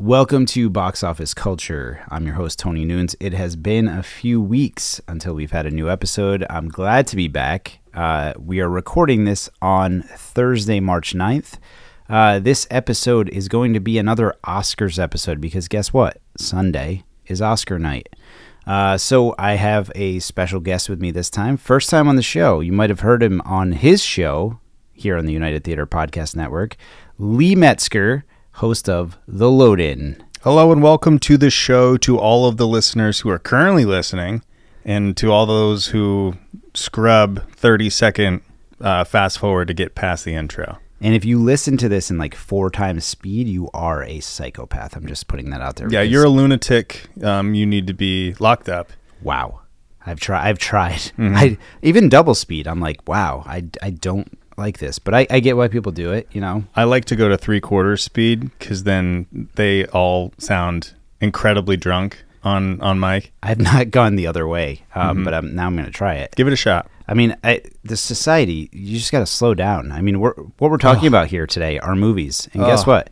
Welcome to Box Office Culture. I'm your host, Tony Nunes. It has been a few weeks until we've had a new episode. I'm glad to be back. Uh, we are recording this on Thursday, March 9th. Uh, this episode is going to be another Oscars episode because guess what? Sunday is Oscar night. Uh, so I have a special guest with me this time. First time on the show. You might have heard him on his show here on the United Theater Podcast Network. Lee Metzger, host of The Load In. Hello and welcome to the show to all of the listeners who are currently listening and to all those who scrub 30 second uh, fast forward to get past the intro. And if you listen to this in like four times speed, you are a psychopath. I'm just putting that out there. Yeah, you're a lunatic. Um, you need to be locked up. wow. I've tried. I've tried. I even double speed. I'm like, wow. I, I don't like this, but I, I get why people do it. You know. I like to go to three quarters speed because then they all sound incredibly drunk on, on mic. I've not gone the other way, um, but I'm, now I'm going to try it. Give it a shot. I mean, I, the society, you just got to slow down. I mean, we're, what we're talking about here today are movies. And guess what?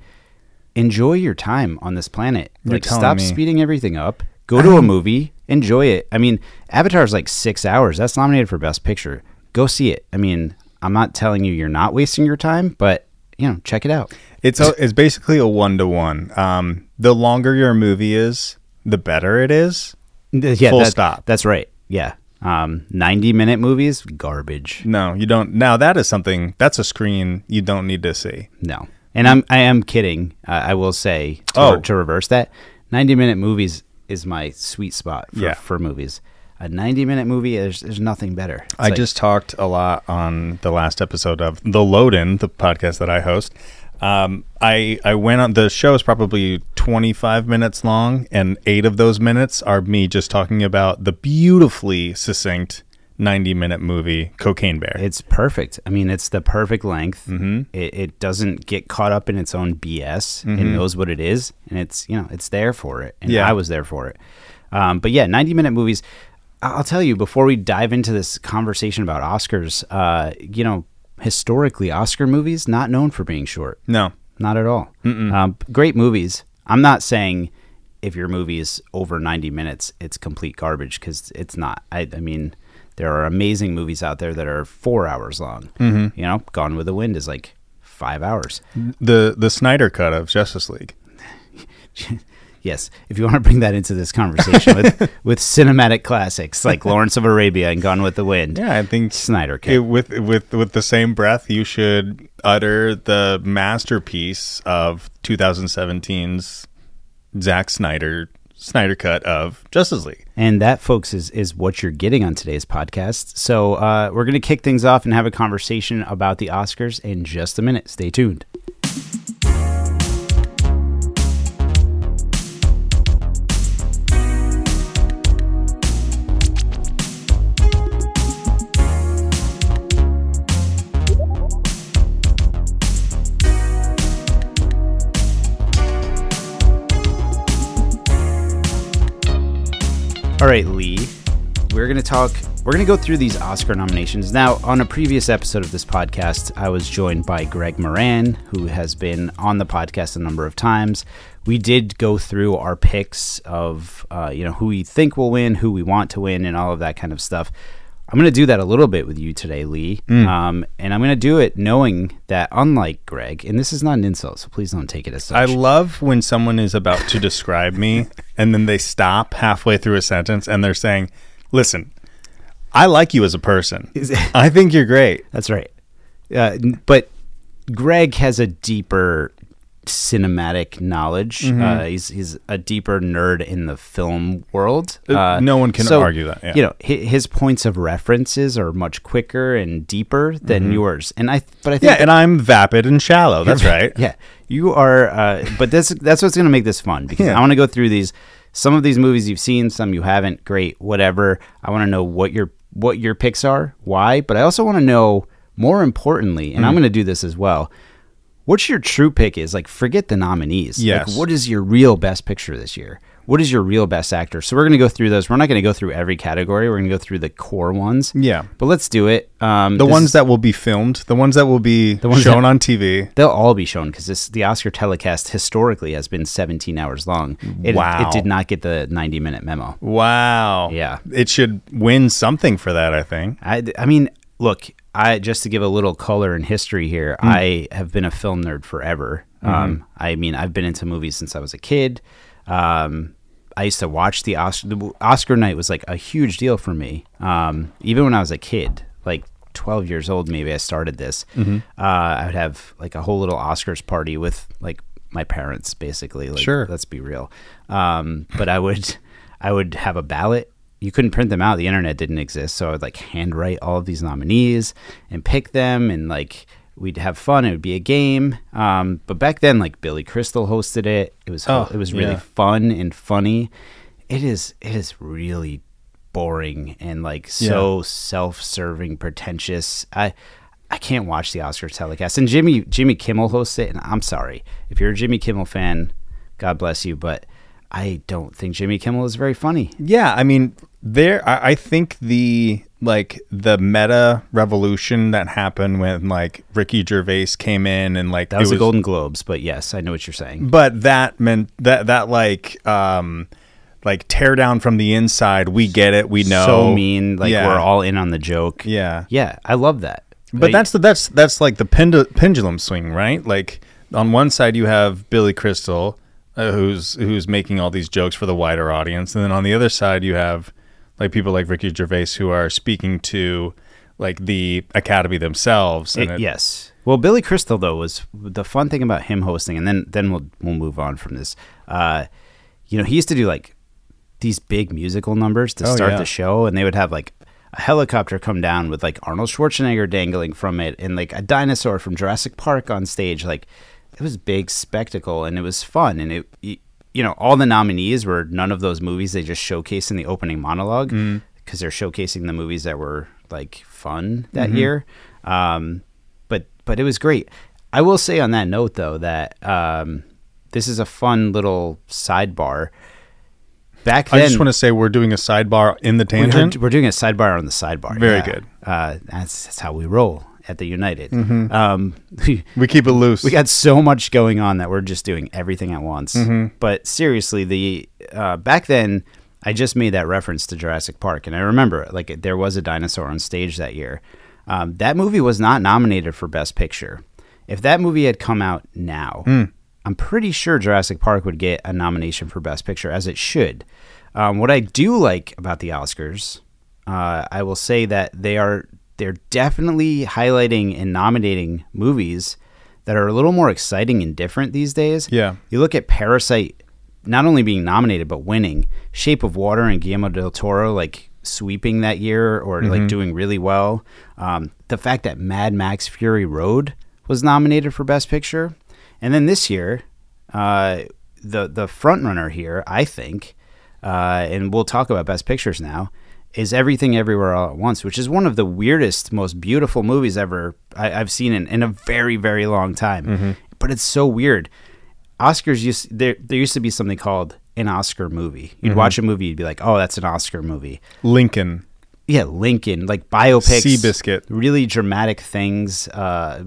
Enjoy your time on this planet. You're like, stop me. speeding everything up. Go to a movie, enjoy it. I mean, Avatar's like six hours. That's nominated for Best Picture. Go see it. I mean, I'm not telling you you're not wasting your time, but, you know, check it out. It's a, it's basically a one to one. Um, the longer your movie is, the better it is. Yeah, Full that- stop. That's right. Yeah. Um, 90 minute movies, garbage. No, you don't. Now that is something that's a screen you don't need to see. No, and I'm I am kidding. Uh, I will say to, Oh. to reverse that, ninety minute movies is my sweet spot for, Yeah. for movies. A ninety minute movie, there's there's nothing better. It's I like- just talked a lot on the last episode of The Load In, the podcast that I host. Um, I I went on the show is probably 25 minutes long, and eight of those minutes are me just talking about the beautifully succinct 90 minute movie Cocaine Bear. it's perfect. I mean, it's the perfect length. Mm-hmm. It, it doesn't get caught up in its own BS. It knows what it is, and it's you know it's there for it. And Yeah. I was there for it. Um, but yeah, ninety minute movies. I'll tell you before we dive into this conversation about Oscars. Uh, you know, historically, Oscar movies not known for being short. no, Not at all. Um, great movies. I'm not saying if your movie is over 90 minutes, it's complete garbage because it's not. I, I mean, there are amazing movies out there that are four hours long. Mm-hmm. You know, Gone with the Wind is like five hours. the the Snyder cut of Justice League. Yes, if you want to bring that into this conversation with, with cinematic classics like Lawrence of Arabia and Gone with the Wind, Yeah, I think Snyder cut. it, with with with the same breath, you should utter the masterpiece of 2017's Zack Snyder Snyder cut of Justice League. And that, folks, is, is what you're getting on today's podcast. So uh, we're going to kick things off and have a conversation about the Oscars in just a minute. Stay tuned. All right, Lee. We're going to talk, we're going to go through these Oscar nominations. Now, on a previous episode of this podcast, I was joined by Greg Moran, who has been on the podcast a number of times. We did go through our picks of, uh, you know, who we think will win, who we want to win, and all of that kind of stuff. I'm going to do that a little bit with you today, Lee. Um, and I'm going to do it knowing that, unlike Greg, and this is not an insult, so please don't take it as such. I love when someone is about to describe me and then they stop halfway through a sentence and they're saying, "Listen, I like you as a person. I think you're great." That's right. Uh, but Greg has a deeper cinematic knowledge. Mm-hmm. Uh, he's he's a deeper nerd in the film world. Uh, no one can argue that, yeah. You know, hi- his points of references are much quicker and deeper than yours. And I, but I think Mm-hmm. Yeah, and I'm vapid and shallow. That's right. yeah, you are. Uh, but that's that's what's going to make this fun because Yeah. I want to go through these. Some of these movies you've seen, some you haven't. Great, whatever. I want to know what your what your picks are, why. But I also want to know, more importantly, Mm. and I'm going to do this as well. What's your true pick is like forget the nominees. Yes. Like what is your real best picture this year? What is your real best actor? So we're gonna go through those. We're not gonna go through every category. We're gonna go through the core ones. Yeah. But let's do it. Um, The ones that will be filmed, the ones that will be the ones shown that- on TV. they'll all be shown because this the Oscar telecast historically has been 17 hours long. It, Wow. It did not get the 90 minute memo. Wow. Yeah. It should win something for that, I think. I, I mean, look, I just to give a little color and history here. Hmm. I have been a film nerd forever. Mm-hmm. Um, I mean, I've been into movies since I was a kid. Um, I used to watch the Oscar. The Oscar night was like a huge deal for me. Um, even when I was a kid, like 12 years old, maybe I started this. Mm-hmm. Uh, I would have like a whole little Oscars party with like my parents, basically. Like, Sure. Let's be real. Um, but I would, I would have a ballot. You couldn't print them out. The internet didn't exist, so I would like handwrite all of these nominees and pick them, and like we'd have fun. It would be a game. Um, but back then, like Billy Crystal hosted it. It was Oh, it was really yeah. fun and funny. It is it is really boring and like so self-serving, pretentious. I I can't watch the Oscar telecast. And Jimmy Jimmy Kimmel hosts it, and I'm sorry if you're a Jimmy Kimmel fan, God bless you, but I don't think Jimmy Kimmel is very funny. Yeah, I mean, there. I, I think the like the meta revolution that happened when like Ricky Gervais came in and like That it was, the Golden Globes, but yes, I know what you're saying. But that meant that that like um like tear down from the inside. We get it. We know. So mean, like Yeah. we're all in on the joke. Yeah. yeah, I love that. But that's the that's that's like the pendu- pendulum swing, right? Like on one side you have Billy Crystal, uh, who's who's making all these jokes for the wider audience, and then on the other side you have like people like Ricky Gervais who are speaking to like the Academy themselves. And It- it- yes. Well, Billy Crystal though was the fun thing about him hosting, and then then we'll we'll move on from this. Uh, you know, he used to do like these big musical numbers to Oh, start yeah. the show, and they would have like a helicopter come down with like Arnold Schwarzenegger dangling from it, and like a dinosaur from Jurassic Park on stage. Like it was big spectacle, and it was fun, and it. You know, all the nominees were none of those movies they just showcased in the opening monologue because they're showcasing the movies that were like fun that Mm-hmm. year. Um, but but it was great. I will say on that note though that um, this is a fun little sidebar. Back then, I just want to say we're doing a sidebar in the tangent. we're doing a sidebar on the sidebar. Very yeah. good. Uh, that's, that's how we roll at the United. Mm-hmm. Um, We keep it loose. we got so much going on that we're just doing everything at once. Mm-hmm. But seriously, the uh, back then I just made that reference to Jurassic Park, and I remember like there was a dinosaur on stage that year. Um, that movie was not nominated for Best Picture. If that movie had come out now, Hmm. I'm pretty sure Jurassic Park would get a nomination for Best Picture, as it should. Um, what I do like about the Oscars, uh, I will say that they are they're definitely highlighting and nominating movies that are a little more exciting and different these days. Yeah. You look at Parasite not only being nominated but winning. Shape of Water and Guillermo del Toro like sweeping that year or like doing really well. Um, the fact that Mad Max Fury Road was nominated for Best Picture, and then this year, uh, the the front runner here, I think, uh, and we'll talk about Best Pictures now. Is everything everywhere all at once, which is one of the weirdest, most beautiful movies ever I, I've seen in, in a very, very long time. But it's so weird. Oscars used there. There used to be something called an Oscar movie. You'd watch a movie, you'd be like, "Oh, that's an Oscar movie." Lincoln. Yeah, Lincoln, like biopics, Seabiscuit. really dramatic things, uh,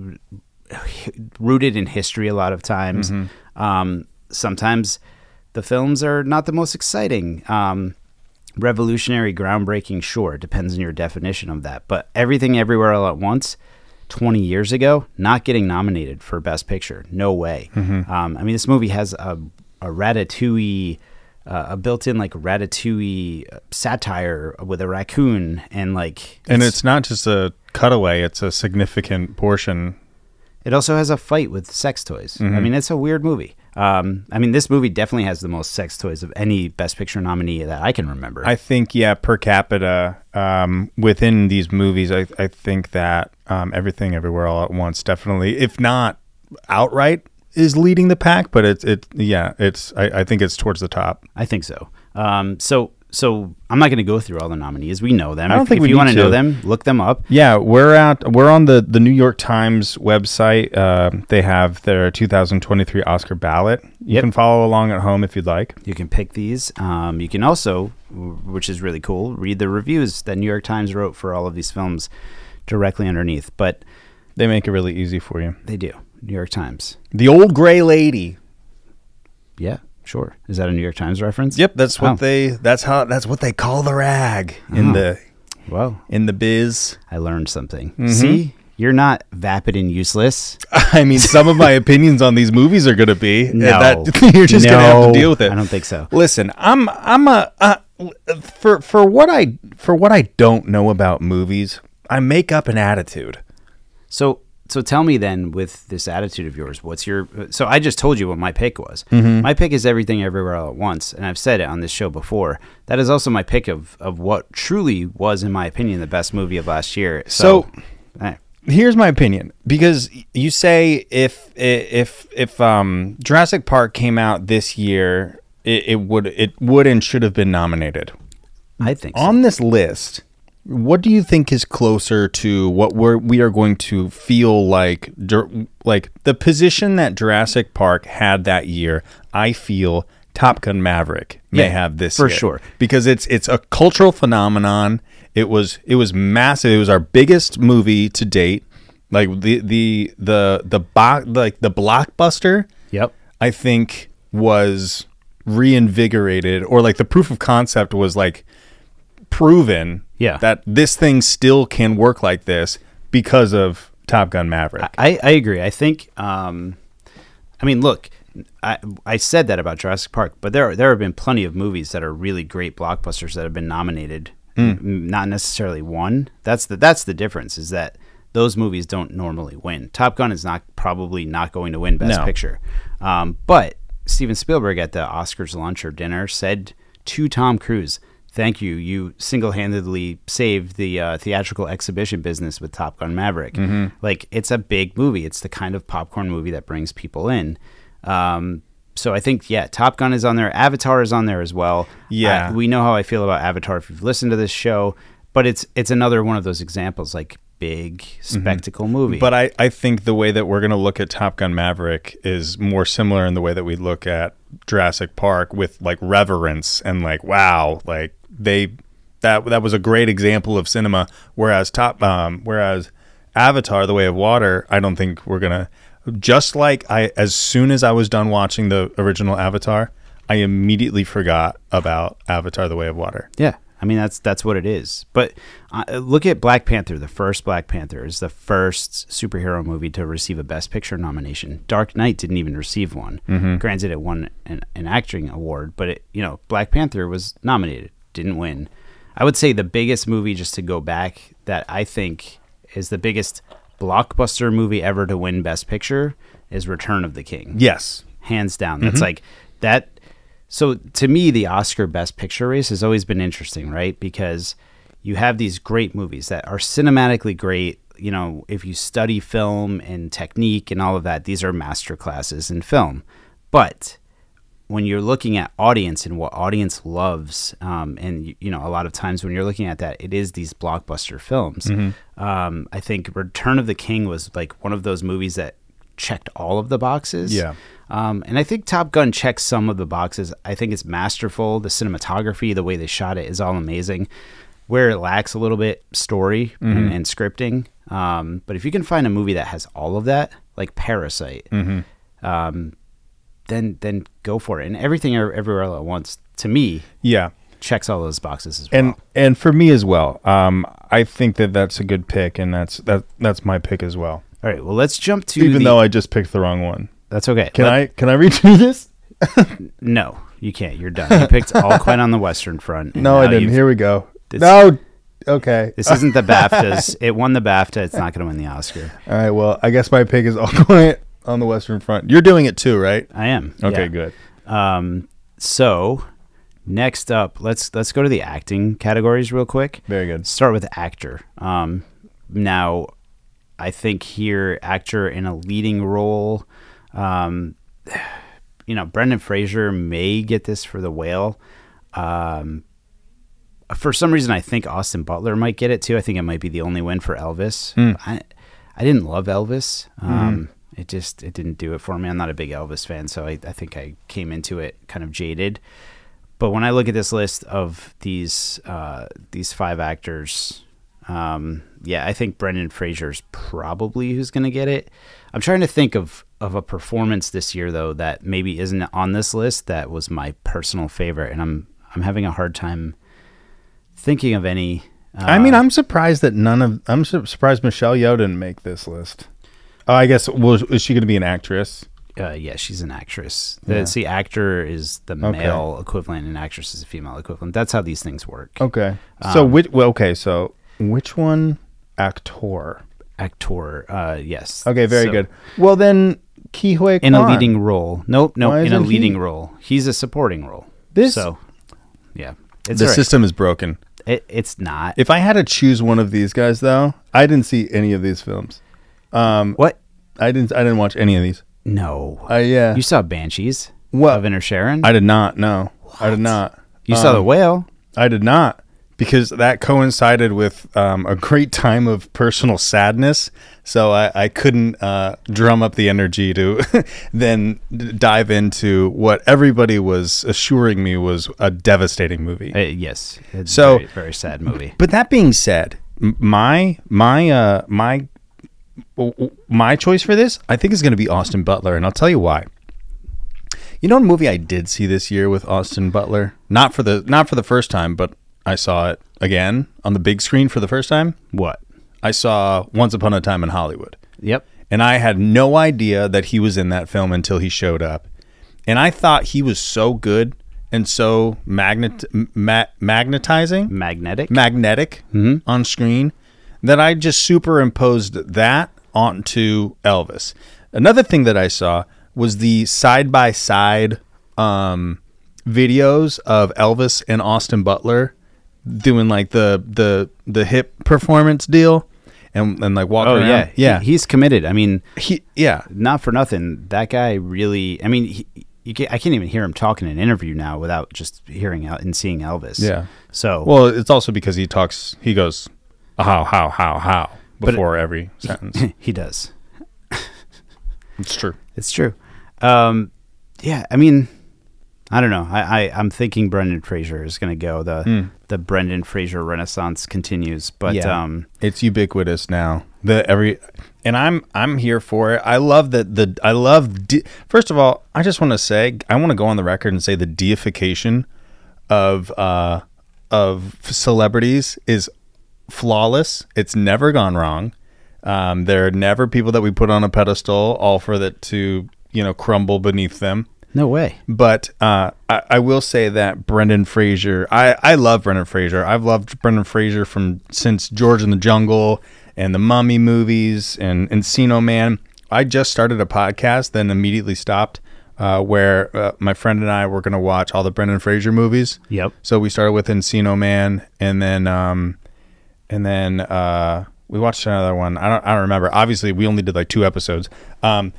rooted in history a lot of times. Um, sometimes the films are not the most exciting. Um, revolutionary, groundbreaking, sure, depends on your definition of that. But everything, everywhere, all at once. 20 years ago, not getting nominated for Best Picture. No way. Mm-hmm. Um, I mean, this movie has a, a ratatouille, uh, a built in like ratatouille satire with a raccoon and like. And it's not just a cutaway, it's a significant portion. It also has a fight with sex toys. I Mm-hmm. mean, it's a weird movie. Um, I mean, this movie definitely has the most sex toys of any Best Picture nominee that I can remember. I think, yeah, per capita, um, within these movies, I, I think that um, Everything Everywhere All at Once definitely, if not outright, is leading the pack, but it's, it, yeah, it's, I, I think it's towards the top. I think so. Um, so so I'm not going to go through all the nominees. We know them. I don't if, think if we you want to know them, look them up. Yeah, we're at we're on the the New York Times website. Uh, they have their 2023 Oscar ballot. You Yep. can follow along at home if you'd like. You can pick these. Um, you can also, which is really cool, read the reviews that New York Times wrote for all of these films directly underneath. But They make it really easy for you. they do. New York Times. The old gray lady. Yeah, sure. Is that a New York Times reference? Yep, that's what Oh. they that's how that's what they call the rag in Oh. the Well, in the biz. I learned something. Mm-hmm. See, you're not vapid and useless. I mean, some of my opinions on these movies are going to be No, that you're just going to have to deal with it. I don't think so. Listen, I'm I'm a uh, for for what I for what I don't know about movies, I make up an attitude. So, so tell me then, with this attitude of yours, what's your? So I just told you what my pick was. Mm-hmm. My pick is everything everywhere all at once, and I've said it on this show before. That is also my pick of of what truly was, in my opinion, the best movie of last year. So, eh, Here's my opinion because you say if if if um Jurassic Park came out this year, it, it would it would and should have been nominated. I think so. On this list, what do you think is closer to what we're we are going to feel like like the position that Jurassic Park had that year? I feel Top Gun Maverick may Yeah, have this for year. sure. because it's it's a cultural phenomenon. It was it was massive. It was our biggest movie to date. Like the the the the bo- like the blockbuster. Yep. I think was reinvigorated or like the proof of concept was like proven Yeah. that this thing still can work like this because of Top Gun Maverick. I, I agree. I think. Um, I mean, look, I I said that about Jurassic Park, but there there have been plenty of movies that are really great blockbusters that have been nominated, m- not necessarily won. That's the that's the difference. Is that those movies don't normally win. Top Gun is not probably not going to win Best No. Picture, um, but Steven Spielberg at the Oscars lunch or dinner said to Tom Cruise. Thank you. You single-handedly saved the uh, theatrical exhibition business with Top Gun Maverick. Like it's a big movie. It's the kind of popcorn movie that brings people in. Um, so I think yeah, Top Gun is on there. Avatar is on there as well. Yeah. I- we know how I feel about Avatar if you've listened to this show, but it's it's another one of those examples like big spectacle movie. But I, I think the way that we're going to look at Top Gun Maverick is more similar in the way that we look at Jurassic Park with like reverence and like wow, like they that that was a great example of cinema. Whereas top um, whereas Avatar: The Way of Water, I don't think we're gonna just like I as soon as I was done watching the original Avatar, I immediately forgot about Avatar: The Way of Water. Yeah, I mean that's that's what it is. But uh, look at Black Panther. The first Black Panther is the first superhero movie to receive a Best Picture nomination. Dark Knight didn't even receive one. Granted, it won an, an acting award, but it you know Black Panther was nominated, didn't win. I would say the biggest movie, just to go back, that I think is the biggest blockbuster movie ever to win Best Picture is Return of the King Yes. hands down. That's Mm-hmm. like that. So to me, the Oscar Best Picture race has always been interesting, right? Because you have these great movies that are cinematically great. You know, if you study film and technique and all of that, these are master classes in film. But when you're looking at audience and what audience loves, um, and you, know, a lot of times when you're looking at that, it is these blockbuster films. Mm-hmm. Um, I think Return of the King was like one of those movies that checked all of the boxes. Yeah. Um, and I think Top Gun checks some of the boxes. I think it's masterful. The cinematography, the way they shot it, is all amazing. Where it lacks a little bit, story Mm-hmm. and, and scripting. Um, but if you can find a movie that has all of that, like Parasite, Mm-hmm. um, then then go for it. And everything Ev- everywhere all at once, to me, Yeah. checks all those boxes as well. and and for me as well um i think that that's a good pick and that's that that's my pick as well all right, well, let's jump to even the- though i just picked the wrong one that's okay. can Let- i can i through this No, you can't. You're done. You picked All Quiet on the Western Front. no i didn't here we go This- no okay This isn't the BAFTAs. it won the BAFTA. It's not going to win the Oscar. all right well i guess my pick is all quiet on the western front you're doing it too right I am. okay yeah. good Um, so next up, let's let's go to the acting categories real quick. very good Start with actor. Um, now, I think here actor in a leading role. Um, you know, Brendan Fraser may get this for The Whale. Um, for some reason, I think Austin Butler might get it too. I think it might be the only win for Elvis. Hmm. I, I didn't love Elvis. Um, It just it didn't do it for me. I'm not a big Elvis fan, so I, I think I came into it kind of jaded. But when I look at this list of these uh, these five actors, um, yeah, I think Brendan Fraser's probably who's going to get it. I'm trying to think of of a performance this year though that maybe isn't on this list that was my personal favorite, and I'm I'm having a hard time thinking of any. Uh, I mean, I'm surprised that none of. I'm su- surprised Michelle Yeoh didn't make this list. Oh, I guess. Well, is she going to be an actress? uh, yeah, she's an actress. The, Yeah. See, actor is the Okay. male equivalent, and actress is a female equivalent. That's how these things work. Okay. so Um, which? Well, okay. So which one? Actor. Actor, uh, yes. Okay. Very So, good. Well, then Ke Huy In a leading role. Nope, nope. Why In a isn't he- leading role. He's a supporting role. This- So, yeah, it's The all right. system is broken. It, it's not. If I had to choose one of these guys, though, I didn't see any of these films. Um, what? I didn't. I didn't watch any of these. No. Uh, yeah. you saw Banshees What? of Inisherin. I did not. No, I did not. you saw the Um, whale. I did not because that coincided with um, a great time of personal sadness. So I, I couldn't uh, drum up the energy to then d- dive into what everybody was assuring me was a devastating movie. Uh, yes. It's So- very, very sad movie. But that being said, m- my my uh, my my choice for this, I think, is going to be Austin Butler, and I'll tell you why. You know, a movie I did see this year with Austin Butler, not for the not for the first time, but I saw it again on the big screen for the first time. What? I saw Once Upon a Time in Hollywood, Yep. and I had no idea that he was in that film until he showed up, and I thought he was so good and so magnet ma- magnetizing Magnetic. magnetic mm-hmm. on screen that I just superimposed that onto Elvis. Another thing that I saw was the side by side um, videos of Elvis and Austin Butler doing like the the the hip performance deal and and like walking oh around. yeah, yeah, He, he's committed. I mean, he yeah not for nothing. That guy really. I mean, he, you can, I can't even hear him talk in an interview now without just hearing out and seeing Elvis. Yeah. So Well, it's also because he talks. He goes how how how how before every sentence. he does. it's true. It's true. Um, yeah, I mean, I don't know. I, I I'm thinking Brendan Fraser is going to go. The the Brendan Fraser Renaissance continues, but Yeah. um, it's ubiquitous now. The every and I'm I'm here for it. I love that the I love de- first of all, I just want to say I want to go on the record and say the deification of uh of celebrities is flawless. It's never gone wrong. Um, there are never people that we put on a pedestal all for that to you know crumble beneath them. no way. But uh, I, I will say that Brendan Fraser, I, I love Brendan Fraser. I've loved Brendan Fraser from since George in the Jungle and the Mummy movies and Encino Man. I just started a podcast, then immediately stopped, uh, where uh, my friend and I were going to watch all the Brendan Fraser movies. Yep. So we started with Encino Man, and then um, and then uh, we watched another one. I don't I don't remember. Obviously, we only did like two episodes. Um,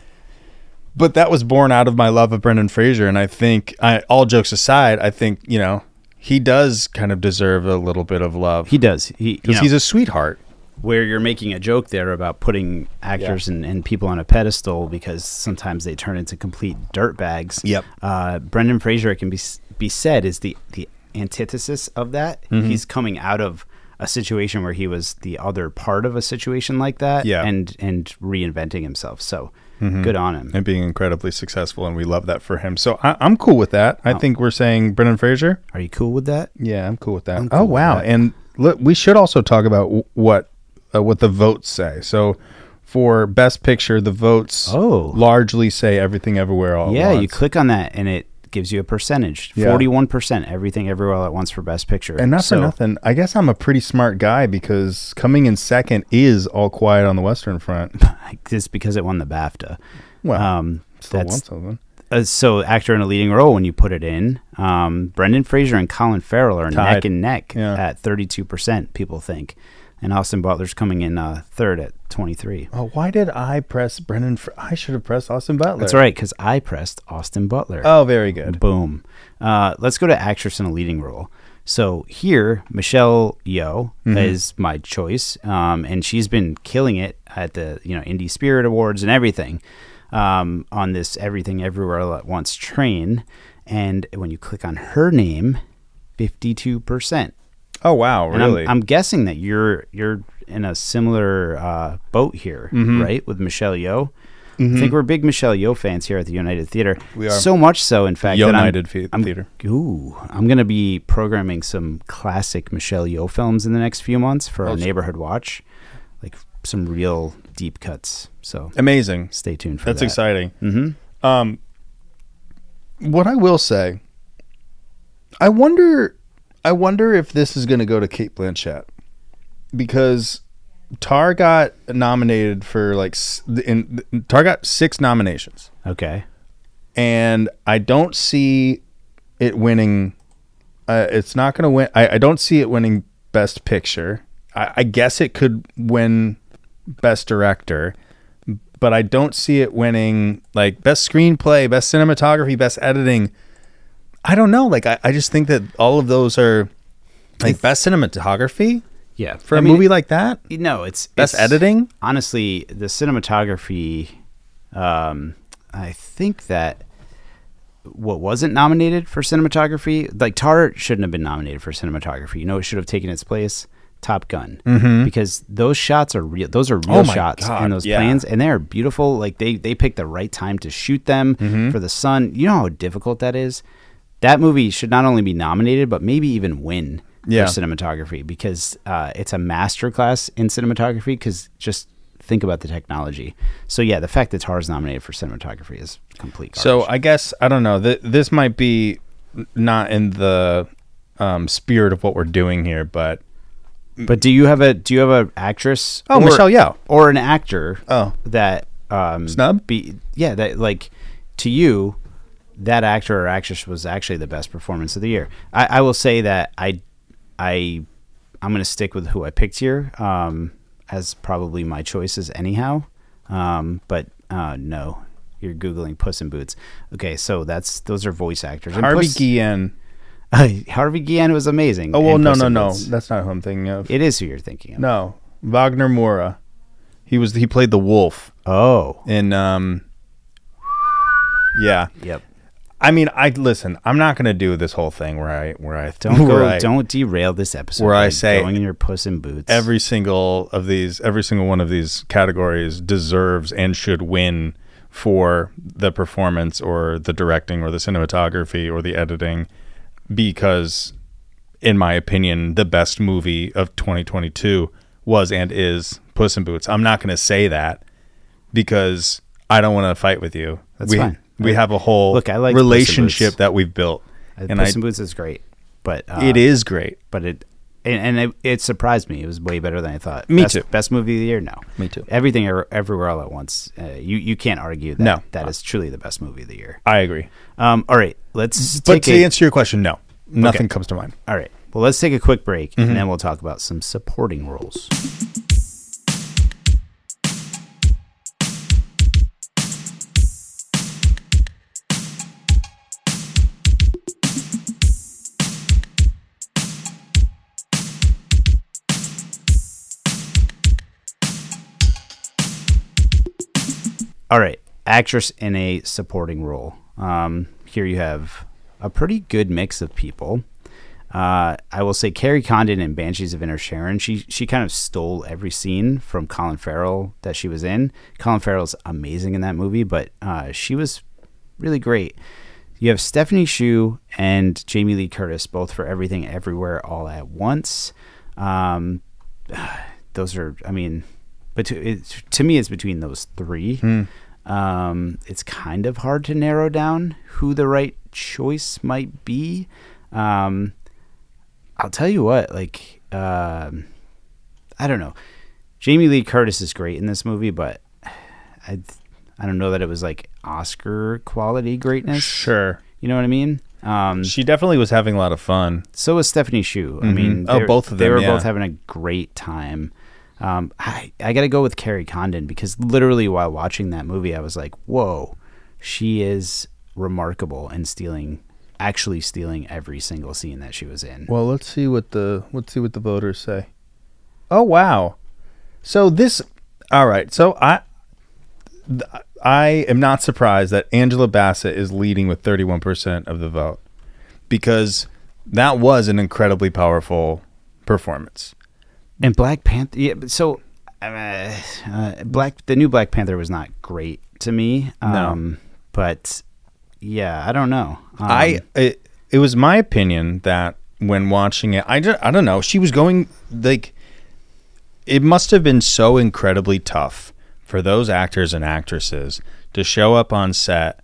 but that was born out of my love of Brendan Fraser, and I think, I, all jokes aside, I think you know he does kind of deserve a little bit of love He does. He you because know, he's a sweetheart. where you're making a joke there about putting actors and, and people on a pedestal because sometimes they turn into complete dirtbags. Yep. Uh, Brendan Fraser, it can be be said, is the the antithesis of that. Mm-hmm. He's coming out of a situation where he was the other part of a situation like that, Yeah. and and reinventing himself. So good on him. and being incredibly successful, and we love that for him. So I, I'm cool with that. Oh. I think we're saying Brendan Fraser. Are you cool with that? Yeah, I'm cool with that. Cool oh wow! that. And look, we should also talk about w- what uh, what the votes say. So for Best Picture, the votes Oh. largely say Everything Everywhere All at yeah, you click on that and it gives you a percentage. Yeah. Forty-one percent, everything everywhere all at once for best picture. And not So- for nothing, I guess I'm a pretty smart guy because coming in second is All Quiet on the Western Front. Just because it won the BAFTA. Well, um, Still that's won something. uh, so actor in a leading role when you put it in. Um, Brendan Fraser and Colin Farrell are neck and neck Yeah. at thirty-two percent. People think, and Austin Butler's coming in uh, third at twenty-three. Oh, why did I press Brendan? Fr- I should have pressed Austin Butler. That's right, because I pressed Austin Butler. Oh, very good. Boom. Uh, let's go to actress in a leading role. So here, Michelle Yeoh Mm-hmm. is my choice, um, and she's been killing it at the you know Indie Spirit Awards and everything um, on this Everything Everywhere All at Once train. And when you click on her name, fifty-two percent. Oh wow, And I'm, really? I'm guessing that you're you're in a similar uh, boat here, Mm-hmm. right? With Michelle Yeoh. I think we're big Michelle Yeoh fans here at the United Theater. We are. So much so, in fact, that I'm- United I'm, Theater. Ooh, I'm going to be programming some classic Michelle Yeoh films in the next few months for our Oh, neighborhood watch, like some real deep cuts. So Amazing. stay tuned for that. That's that. exciting. Mm-hmm. Um, What I will say, I wonder, I wonder if this is going to go to Cate Blanchett because Tar got nominated for like in Tar got six nominations, Okay. and I don't see it winning. Uh, it's not going to win. I, I don't see it winning Best Picture. I, I guess it could win Best Director, but I don't see it winning like Best Screenplay, Best Cinematography, Best Editing. I don't know. Like I, I just think that all of those are like best cinematography Yeah. for a mean, movie like that. No, it's Best it's- editing. Honestly, the cinematography. Um, I think that what wasn't nominated for cinematography, like Tar, shouldn't have been nominated for cinematography. You know, it should have taken its place. Top Gun, mm-hmm. because those shots are real. Those are real Oh shots God, in those yeah. planes, and they are beautiful. Like they they picked the right time to shoot them Mm-hmm. for the sun. You know how difficult that is. That movie should not only be nominated, but maybe even win Yeah. for cinematography because uh, it's a masterclass in cinematography. Because just think about the technology. So yeah, the fact that Tar is nominated for cinematography is complete. Garbage. So I guess I don't know. Th- this might be not in the um, spirit of what we're doing here, but but do you have a do you have an actress? oh, or- Michelle Yeoh. or an actor? Oh. that um, Snub? Be yeah, that like to you, that actor or actress was actually the best performance of the year. I, I will say that I I I'm gonna stick with who I picked here um, as probably my choices anyhow. Um, but uh, no, you're googling Puss in Boots. Okay, so that's those are voice actors. And Harvey Puss- Guillen. Harvey Guillen was amazing. Oh well, no, Puss no, no. Boots. That's not who I'm thinking of. It is who you're thinking of. no, Wagner Moura. He was he played the wolf Oh, in um. Yeah, yep. I mean, I listen. I'm not gonna do this whole thing where I where I Don't where go. I- don't derail this episode. where I say going in your puss in boots. every single of these every single one of these categories deserves and should win for the performance or the directing or the cinematography or the editing because in my opinion the best movie of 2022 was and is Puss in Boots. I'm not going to say that because I don't want to fight with you. That's we, fine. We have a whole Look, I like relationship that we've built. And puss I, in boots is great, but uh, it is great. But it and, and it, it surprised me. It was way better than I thought. Me best, too. Best movie of the year? No. Me too. Everything everywhere all at once. Uh, you you can't argue that. No. that is truly the best movie of the year. I agree. Um, all right, let's But to a, answer your question, no. Nothing comes to mind. all right. Well, let's take a quick break Mm-hmm. and then we'll talk about some supporting roles. All right, actress in a supporting role. Um, here you have a pretty good mix of people. Uh, I will say Kerry Condon in Banshees of Inisherin. She she kind of stole every scene from Colin Farrell that she was in. Colin Farrell's amazing in that movie, but uh, she was really great. You have Stephanie Hsu and Jamie Lee Curtis, both for Everything Everywhere All at Once. Um, those are, I mean, but to, it, to me, it's between those three. Um, it's kind of hard to narrow down who the right choice might be. Um, I'll tell you what, like, um, I don't know. Jamie Lee Curtis is great in this movie, but I, I don't know that it was like Oscar quality greatness. Sure. You know what I mean? Um, She definitely was having a lot of fun. so was Stephanie Hsu. I mean, Oh, they- both of them. They were yeah. both having a great time. Um, I I got to go with Kerry Condon because literally while watching that movie, I was like, "Whoa, she is remarkable in stealing actually stealing every single scene that she was in. Well, let's see what the let's see what the voters say. Oh wow. So this all right. So I I am not surprised that Angela Bassett is leading with 31% of the vote because that was an incredibly powerful performance. And Black Panther, yeah. So, uh, uh, Black, the new Black Panther was not great to me. No. Um, but yeah, I don't know. Um, I it, it was my opinion that when watching it, I don't, I don't know. She was going like it must have been so incredibly tough for those actors and actresses to show up on set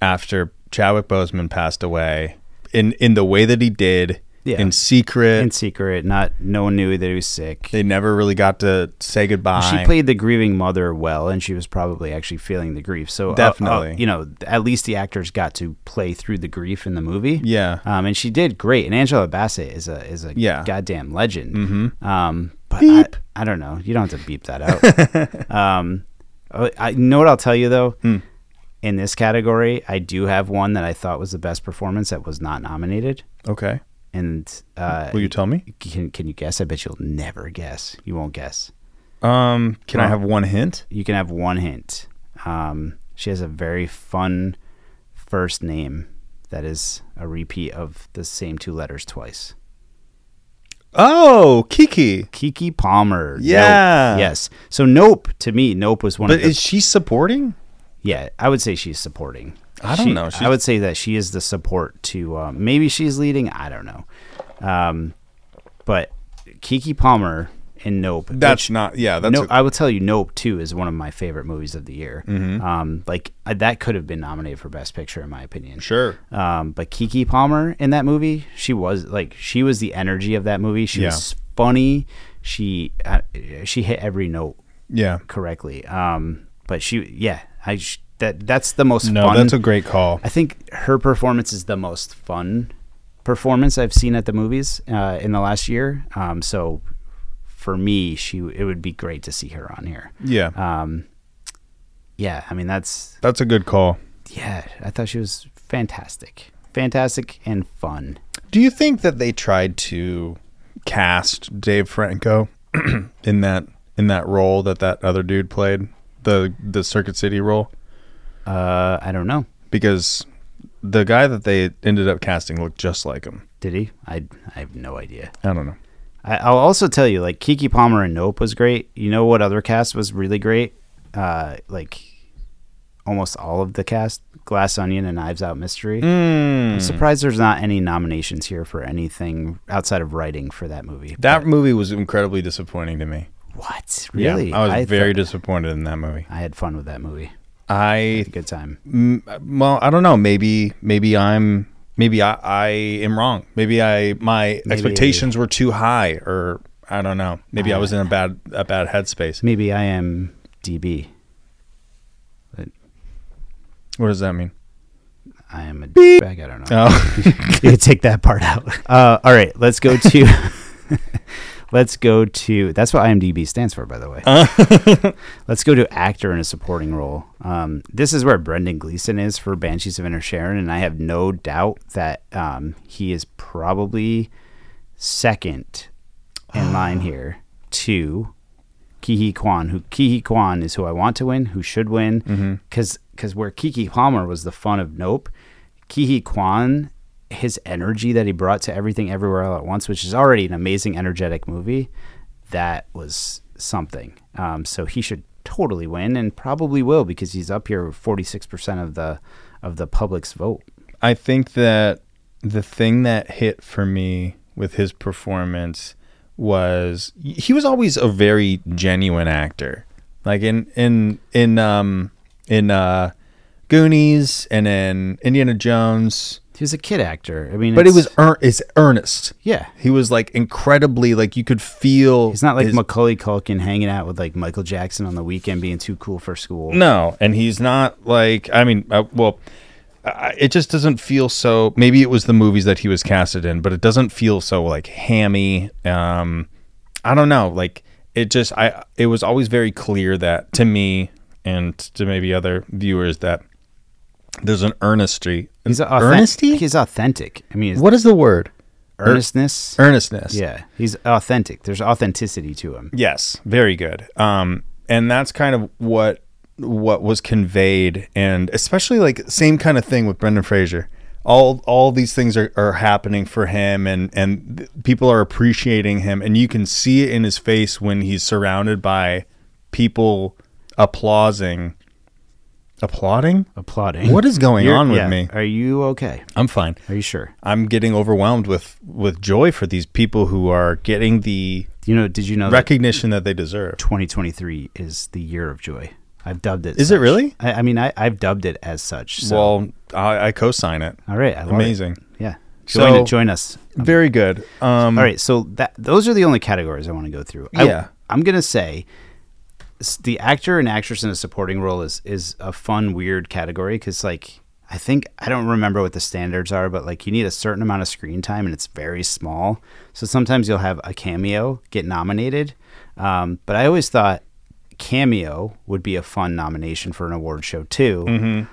after Chadwick Boseman passed away in in the way that he did Yeah. in secret. in secret. Not no one knew that he was sick. they never really got to say goodbye. She played the grieving mother well, and she was probably actually feeling the grief. So uh, uh, Definitely. you know, at least the actors got to play through the grief in the movie. Yeah. um, and she did great. And Angela Bassett is a is a Yeah. goddamn legend. Mhm. Um, but. I, I don't know. You don't have to beep that out. um, oh, I you know what I'll tell you though. Hmm. In this category, I do have one that I thought was the best performance that was not nominated. Okay. And uh, Will you tell me? can can you guess? I bet you'll never guess. You won't guess. Um, can I have one hint? You can have one hint. Um, she has a very fun first name that is a repeat of the same two letters twice. Oh, Keke. Keke Palmer. Yeah. Nope. Yes. So Nope to me, Nope was one But of the is she supporting? Yeah, I would say she's supporting. I don't She- know. I would say that she is the support to. Um, maybe she's leading. I don't know. Um, but Keke Palmer in Nope. That's which- not. Yeah, that's. no, a- I will tell you, Nope too is one of my favorite movies of the year. Mm-hmm. Um, like uh, that could have been nominated for Best Picture in my opinion. sure. Um, but Keke Palmer in that movie, she was like she was the energy of that movie. She Yeah. was funny. She uh, she hit every note Yeah. correctly. Um, but she, yeah, I sh- that that's the most No, fun. that's a great call. I think her performance is the most fun performance I've seen at the movies uh, in the last year. Um, so for me, she it would be great to see her on here. Yeah, Um, yeah, I mean that's that's a good call. yeah. I thought she was fantastic, fantastic and fun. Do you think that they tried to cast Dave Franco in that in that role that that other dude played the the Circuit City role? Uh, I don't know. Because the guy that they ended up casting looked just like him. Did he? I I have no idea. I don't know. I, I'll also tell you, like Keke Palmer and Nope was great. You know what other cast was really great? Uh, like almost all of the cast, Glass Onion and Knives Out Mystery. Mm. I'm surprised there's not any nominations here for anything outside of writing for that movie. That But movie was incredibly disappointing to me. what really? Yeah, I was very thought- disappointed in that movie. I had fun with that movie. I good time. Mm, well, I don't know. Maybe maybe I'm maybe I, I am wrong. Maybe I my Maybe- expectations were too high, or I don't know. Maybe I Uh, was in a bad a bad headspace. Maybe I am DB. What does that mean? I am a bag. I don't know. Oh, you can take that part out. Uh, all right, let's go to. let's go to. That's what IMDb stands for, by the way. let's go to actor in a supporting role. Um, this is where Brendan Gleeson is for Banshees of Inisherin, and I have no doubt that um, he is probably second in line here to Ke Huy Quan. Who Ke Huy Quan is who I want to win, who should win, because where Keke Palmer was the fun of Nope, Ke Huy Quan, his energy that he brought to everything everywhere all at once, which is already an amazing energetic movie, that was something. Um, so he should totally win and probably will because he's up here with forty six percent of the of the public's vote. I think that the thing that hit for me with his performance was he was always a very genuine actor. Like in in in um in uh Goonies and in Indiana Jones, He was a kid actor. I mean, but it was ear- it's earnest. yeah. He was like incredibly like you could feel. He's not like his- Macaulay Culkin hanging out with like Michael Jackson on the weekend, being too cool for school. No, and he's not like I mean, uh, well, uh, it just doesn't feel so. Maybe it was the movies that he was casted in, but it doesn't feel so like hammy. Um, I don't know, like it just I. It was always very clear that to me and to maybe other viewers that There's an earnesty. An He's authentic. earnesty? He's authentic. I mean, What is the word? earnestness. Earnestness. yeah, he's authentic. There's authenticity to him. Yes, very good. Um, and that's kind of what what was conveyed, and especially like same kind of thing with Brendan Fraser. All all these things are, are happening for him, and and people are appreciating him, and you can see it in his face when he's surrounded by people applauding. Applauding? Applauding. What is going You're- on with yeah. me? Are you okay? I'm fine. Are you sure? I'm getting overwhelmed with with joy for these people who are getting the You know? Did you know recognition that they deserve. 2023 is the year of joy? I've dubbed it. Is it really? I, I mean, I, I've dubbed it as such. So. Well, I, I co-sign it. all right. I love it. Amazing. Yeah. Join So-. Join us. Very good. Um, All right, so that those are the only categories I want to go through. I, Yeah. I'm gonna say the actor and actress in a supporting role is is a fun, weird category because like I think I don't remember what the standards are, but like you need a certain amount of screen time and it's very small. So sometimes you'll have a cameo get nominated, um, but I always thought cameo would be a fun nomination for an award show too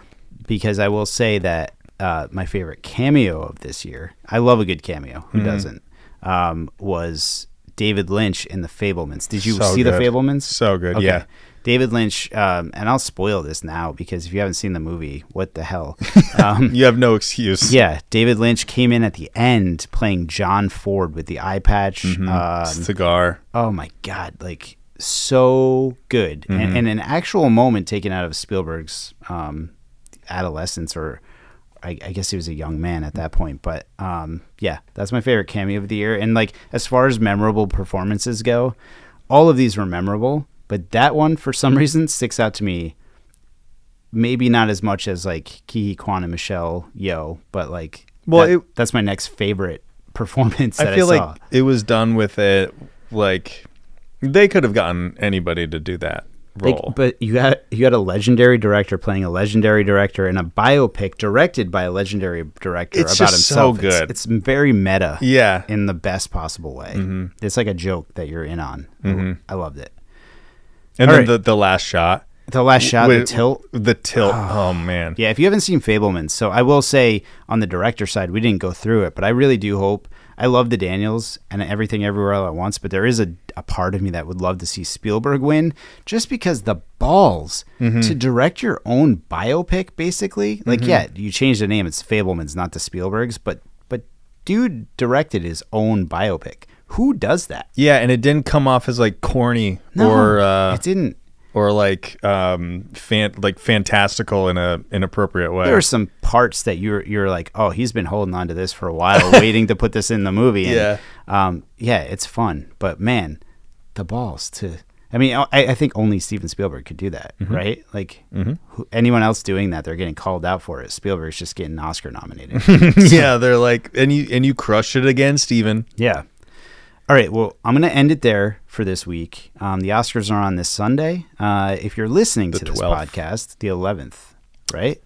because I will say that uh, my favorite cameo of this year, I love a good cameo. Who Mm-hmm. doesn't? Um, was David Lynch in The Fabelmans. Did you So see The. Fabelmans? So good, yeah. David Lynch, um, and I'll spoil this now because if you haven't seen the movie, what the hell? Um, You have no excuse. yeah, David Lynch came in at the end playing John Ford with the eye patch. Mm-hmm. Um, Cigar. oh my god like so good Mm-hmm. and, and an actual moment taken out of spielberg's um, adolescence or I, I guess he was a young man at that point but um, yeah that's my favorite cameo of the year. And like as far as memorable performances go all of these were memorable but that one for some reason sticks out to me. Maybe not as much as like Ke Huy Quan and Michelle Yeoh but like Well, that- it- that's my next favorite performance that I feel saw. like it was done with it like they could have gotten anybody to do that Like, but you got you got a legendary director playing a legendary director in a biopic directed by a legendary director It's about just himself. So good. It's, very meta yeah. in the best possible way. Mm-hmm. It's like a joke that you're in on. Mm-hmm. I loved it. And All then right. the, the last shot. The last shot, the tilt. The tilt. Ah. Oh, man. Yeah, if you haven't seen Fabelman, so I will say on the director side, we didn't go through it, but I really do hope. I love the Daniels and everything everywhere all at once, but there is a, a part of me that would love to see Spielberg win just because the balls Mm-hmm. to direct your own biopic, basically. Like, yeah, you change the name, it's Fabelmans, not the Spielbergs, but but dude directed his own biopic. Who does that? Yeah, and it didn't come off as like corny or uh, it didn't. Or like um fan like fantastical in a inappropriate way. there are some parts that you're you're like, oh, he's been holding on to this for a while, waiting to put this in the movie. And, Yeah. um, yeah, it's fun, but man, the balls to. I mean, I, I think only Steven Spielberg could do that, Mm-hmm. right? Like who, anyone else doing that, they're getting called out for it. Spielberg's just getting Oscar nominated. yeah, they're like and you and you crushed it again, Steven. yeah. All right. Well, I'm going to end it there for this week. Um, the Oscars are on this Sunday. Uh, if you're listening The to this podcast, the 11th, right?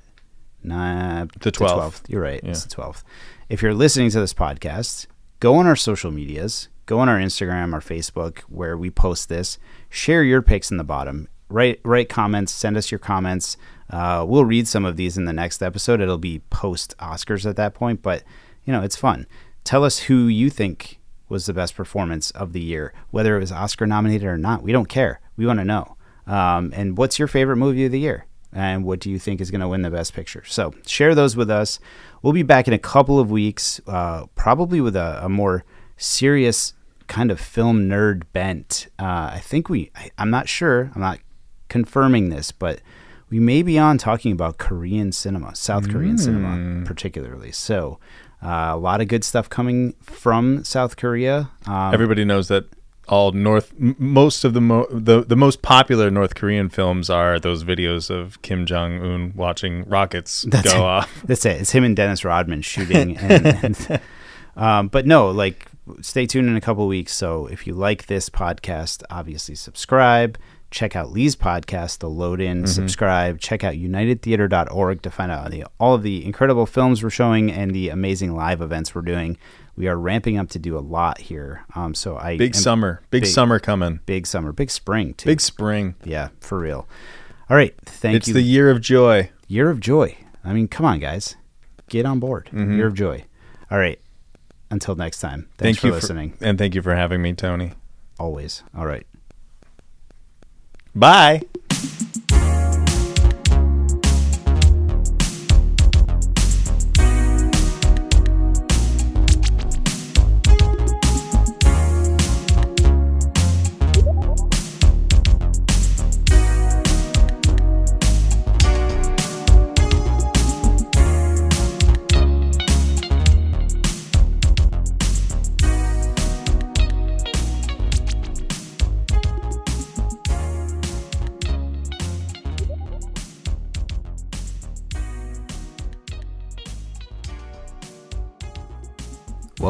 Nah, The 12th. You're right. It's the 12th. If you're listening to this podcast, go on our social medias, go on our Instagram, our Facebook, where we post this. Share your picks in the bottom. Write write comments. Send us your comments. Uh, we'll read some of these in the next episode. It'll be post Oscars at that point, but you know it's fun. Tell us who you think was the best performance of the year, whether it was Oscar nominated or not. We don't care. We want to know. Um, and what's your favorite movie of the year? And what do you think is going to win the best picture? So share those with us. We'll be back in a couple of weeks, uh, probably with a, a more serious kind of film nerd bent. Uh, I think we, I, I'm not sure, I'm not confirming this, but we may be on talking about Korean cinema, South Korean cinema particularly. So uh, a lot of good stuff coming from South Korea. Um, Everybody knows that all North m- most of the mo- the the most popular North Korean films are those videos of Kim Jong Un watching rockets That's go it. off. That's it. It's him and Dennis Rodman shooting. And, and, um, but no, like, stay tuned in a couple weeks. So if you like this podcast, obviously subscribe. Check out Lee's podcast, The Load In. Subscribe. Check out unitedtheater.org to find out the, all of the incredible films we're showing and the amazing live events we're doing. We are ramping up to do a lot here. Um, so I Big summer, big, big- summer coming. big summer, big spring too. Big spring. yeah, for real. All right, thank it's you. It's the year of joy. Year of Joy. I mean, come on, guys, get on board. Mhm. Year of Joy. All right. Until next time. Thanks thank for you listening. for, and thank you for having me, Tony. Always. All right. Bye.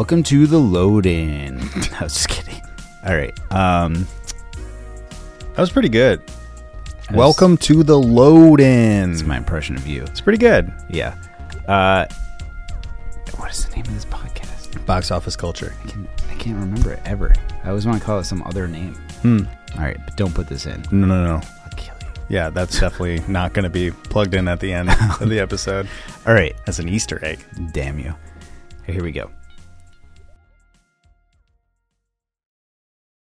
Welcome to the load in. I was just kidding. All right. Um, That was pretty good. That's- Welcome to the load in. that's my impression of you. It's pretty good. Yeah. Uh, what is the name of this podcast? Box office culture. I, can, I can't remember it ever. I always want to call it some other name. Hmm. All right, but don't put this in. No, no, no. I'll kill you. Yeah, that's definitely not going to be plugged in at the end of the episode All right. as an Easter egg. Damn you. Here we go.